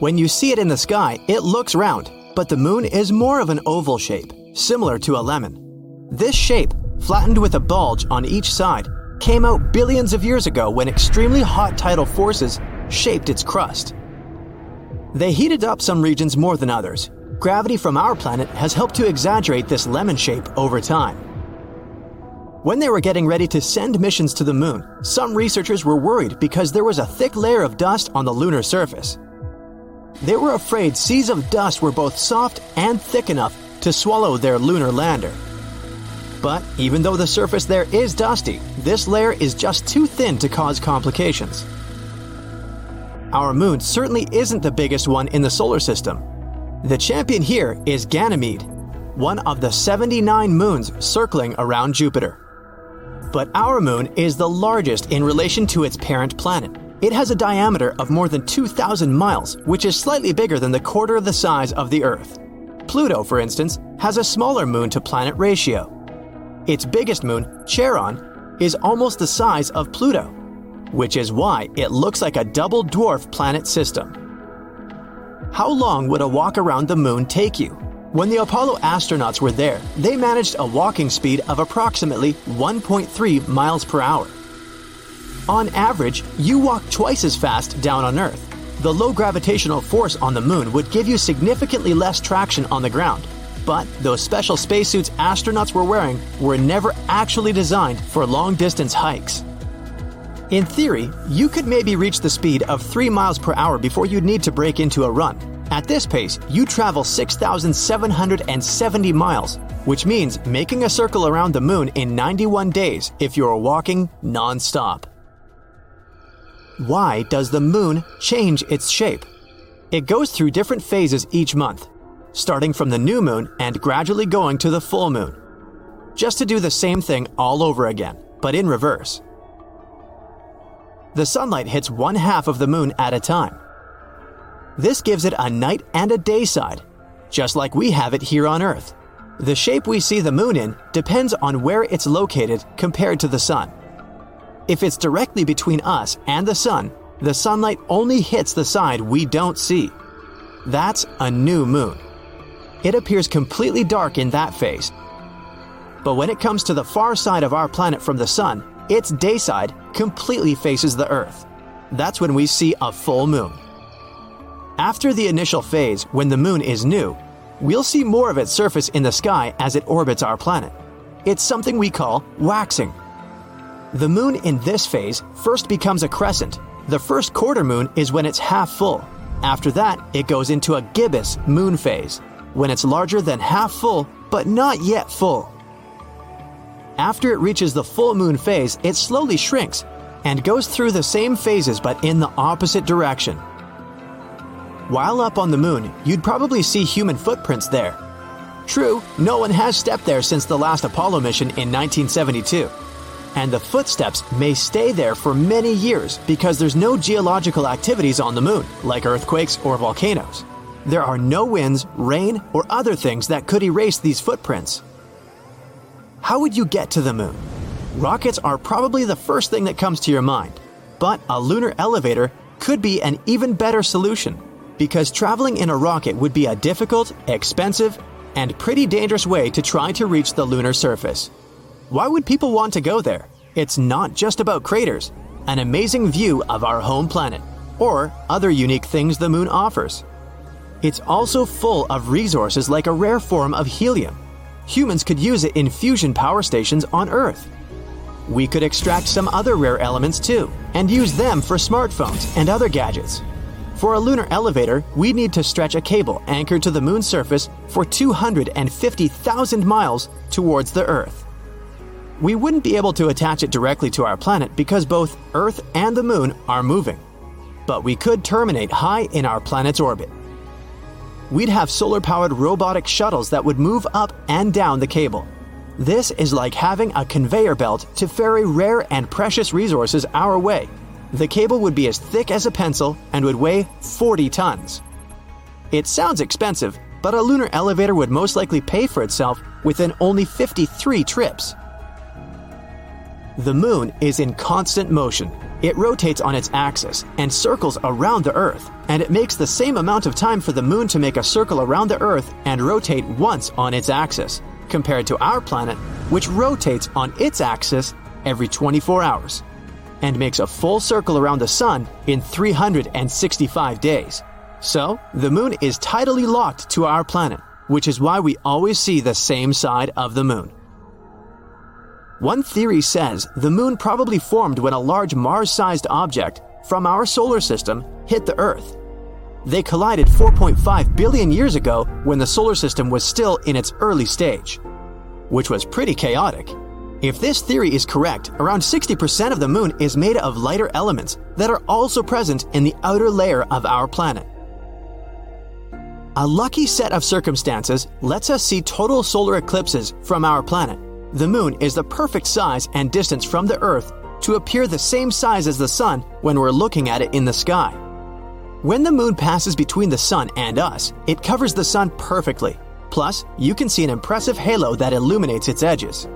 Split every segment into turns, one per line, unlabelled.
When you see it in the sky, it looks round, but the moon is more of an oval shape, similar to a lemon. This shape, flattened with a bulge on each side, came out billions of years ago when extremely hot tidal forces shaped its crust. They heated up some regions more than others. Gravity from our planet has helped to exaggerate this lemon shape over time. When they were getting ready to send missions to the moon, some researchers were worried because there was a thick layer of dust on the lunar surface. They were afraid seas of dust were both soft and thick enough to swallow their lunar lander. But even though the surface there is dusty, this layer is just too thin to cause complications. Our moon certainly isn't the biggest one in the solar system. The champion here is Ganymede, one of the 79 moons circling around Jupiter. But our moon is the largest in relation to its parent planet, it has a diameter of more than 2,000 miles, which is slightly bigger than the quarter of the size of the Earth. Pluto, for instance, has a smaller moon to planet ratio. Its biggest moon, Charon, is almost the size of Pluto, which is why it looks like a double dwarf planet system. How long would a walk around the moon take you? When the Apollo astronauts were there, they managed a walking speed of approximately 1.3 miles per hour. On average, you walk twice as fast down on Earth. The low gravitational force on the moon would give you significantly less traction on the ground. But those special spacesuits astronauts were wearing were never actually designed for long distance hikes. In theory, you could maybe reach the speed of 3 miles per hour before you'd need to break into a run. At this pace, you travel 6,770 miles, which means making a circle around the moon in 91 days if you're walking non stop. Why does the moon change its shape? It goes through different phases each month, starting from the new moon and gradually going to the full moon. Just to do the same thing all over again, but in reverse. The sunlight hits one half of the moon at a time. This gives it a night and a day side, just like we have it here on Earth. The shape we see the moon in depends on where it's located compared to the sun. If it's directly between us and the sun, the sunlight only hits the side we don't see. That's a new moon. It appears completely dark in that phase. But when it comes to the far side of our planet from the sun, its day side completely faces the Earth. That's when we see a full moon. After the initial phase, when the moon is new, we'll see more of its surface in the sky as it orbits our planet. It's something we call waxing. The moon in this phase first becomes a crescent. The first quarter moon is when it's half full. After that, it goes into a gibbous moon phase, when it's larger than half full, but not yet full. After it reaches the full moon phase, it slowly shrinks and goes through the same phases but in the opposite direction. While up on the moon, you'd probably see human footprints there. True, no one has stepped there since the last Apollo mission in 1972 and the footsteps may stay there for many years because there's no geological activities on the moon, like earthquakes or volcanoes. There are no winds, rain, or other things that could erase these footprints. How would you get to the moon? Rockets are probably the first thing that comes to your mind, but a lunar elevator could be an even better solution because traveling in a rocket would be a difficult, expensive, and pretty dangerous way to try to reach the lunar surface. Why would people want to go there? It's not just about craters, an amazing view of our home planet. or other unique things the moon offers. It's also full of resources like a rare form of helium. Humans could use it in fusion power stations on Earth. We could extract some other rare elements too, and use them for smartphones and other gadgets. For a lunar elevator, we'd need to stretch a cable anchored to the moon's surface for 250,000 miles towards the Earth. We wouldn't be able to attach it directly to our planet because both Earth and the moon are moving. But we could terminate high in our planet's orbit. We'd have solar powered robotic shuttles that would move up and down the cable. This is like having a conveyor belt to ferry rare and precious resources our way. The cable would be as thick as a pencil and would weigh 40 tons. It sounds expensive, but a lunar elevator would most likely pay for itself within only 53 trips. The moon is in constant motion. It rotates on its axis and circles around the Earth, and it makes the same amount of time for the moon to make a circle around the Earth and rotate once on its axis, compared to our planet, which rotates on its axis every 24 hours and makes a full circle around the Sun in 365 days. So, the moon is tidally locked to our planet, which is why we always see the same side of the moon. One theory says the moon probably formed when a large Mars sized object from our solar system hit the Earth. They collided 4.5 billion years ago when the solar system was still in its early stage, which was pretty chaotic. If this theory is correct, around 60% of the moon is made of lighter elements that are also present in the outer layer of our planet. A lucky set of circumstances lets us see total solar eclipses from our planet. The moon is the perfect size and distance from the Earth to appear the same size as the sun when we're looking at it in the sky. When the moon passes between the sun and us, it covers the sun perfectly. Plus, you can see an impressive halo that illuminates its edges.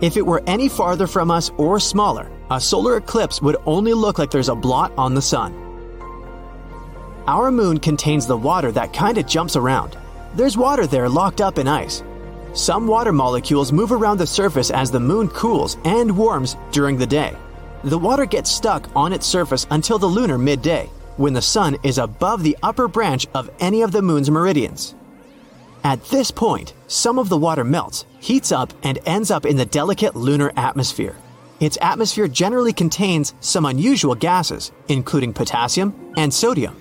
If it were any farther from us or smaller, a solar eclipse would only look like there's a blot on the sun. Our moon contains the water that kinda jumps around. There's water there locked up in ice, some water molecules move around the surface as the moon cools and warms during the day. The water gets stuck on its surface until the lunar midday, when the sun is above the upper branch of any of the moon's meridians. At this point, some of the water melts, heats up, and ends up in the delicate lunar atmosphere. Its atmosphere generally contains some unusual gases, including potassium and sodium.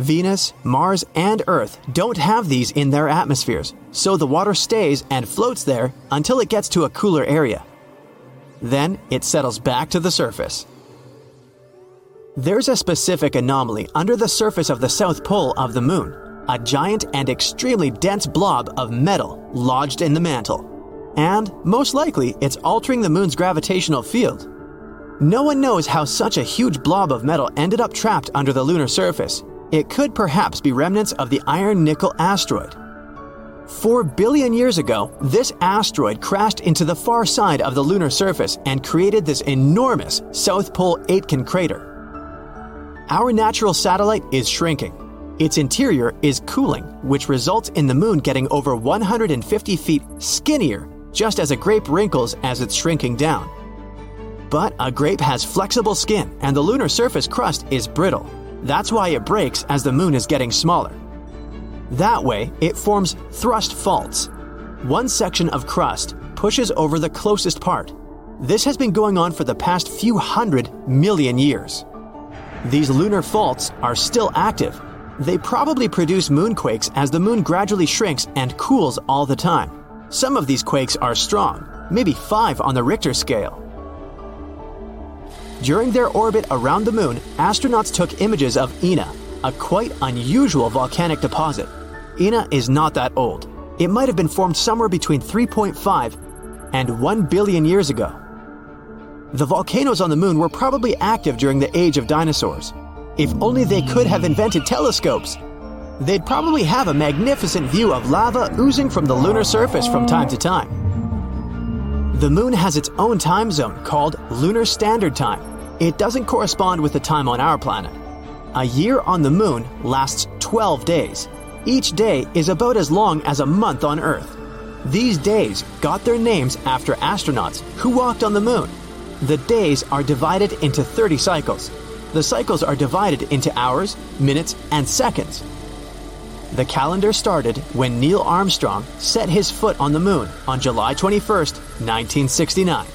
Venus, Mars, and Earth don't have these in their atmospheres, so the water stays and floats there until it gets to a cooler area. Then it settles back to the surface. There's a specific anomaly under the surface of the south pole of the moon a giant and extremely dense blob of metal lodged in the mantle. And, most likely, it's altering the moon's gravitational field. No one knows how such a huge blob of metal ended up trapped under the lunar surface, it could perhaps be remnants of the iron nickel asteroid. Four billion years ago, this asteroid crashed into the far side of the lunar surface and created this enormous South Pole Aitken crater. Our natural satellite is shrinking. Its interior is cooling, which results in the moon getting over 150 feet skinnier just as a grape wrinkles as it's shrinking down. But a grape has flexible skin, and the lunar surface crust is brittle. That's why it breaks as the moon is getting smaller. That way, it forms thrust faults. One section of crust pushes over the closest part. This has been going on for the past few hundred million years. These lunar faults are still active. They probably produce moonquakes as the moon gradually shrinks and cools all the time. Some of these quakes are strong, maybe 5 on the Richter scale. During their orbit around the moon, astronauts took images of Ina, a quite unusual volcanic deposit. Ina is not that old. It might have been formed somewhere between 3.5 and 1 billion years ago. The volcanoes on the moon were probably active during the age of dinosaurs. If only they could have invented telescopes. They'd probably have a magnificent view of lava oozing from the lunar surface from time to time. The moon has its own time zone called Lunar Standard Time. It doesn't correspond with the time on our planet. A year on the moon lasts 12 days. Each day is about as long as a month on Earth. These days got their names after astronauts who walked on the moon. The days are divided into 30 cycles. The cycles are divided into hours, minutes, and seconds. The calendar started when Neil Armstrong set his foot on the moon on July 21, 1969.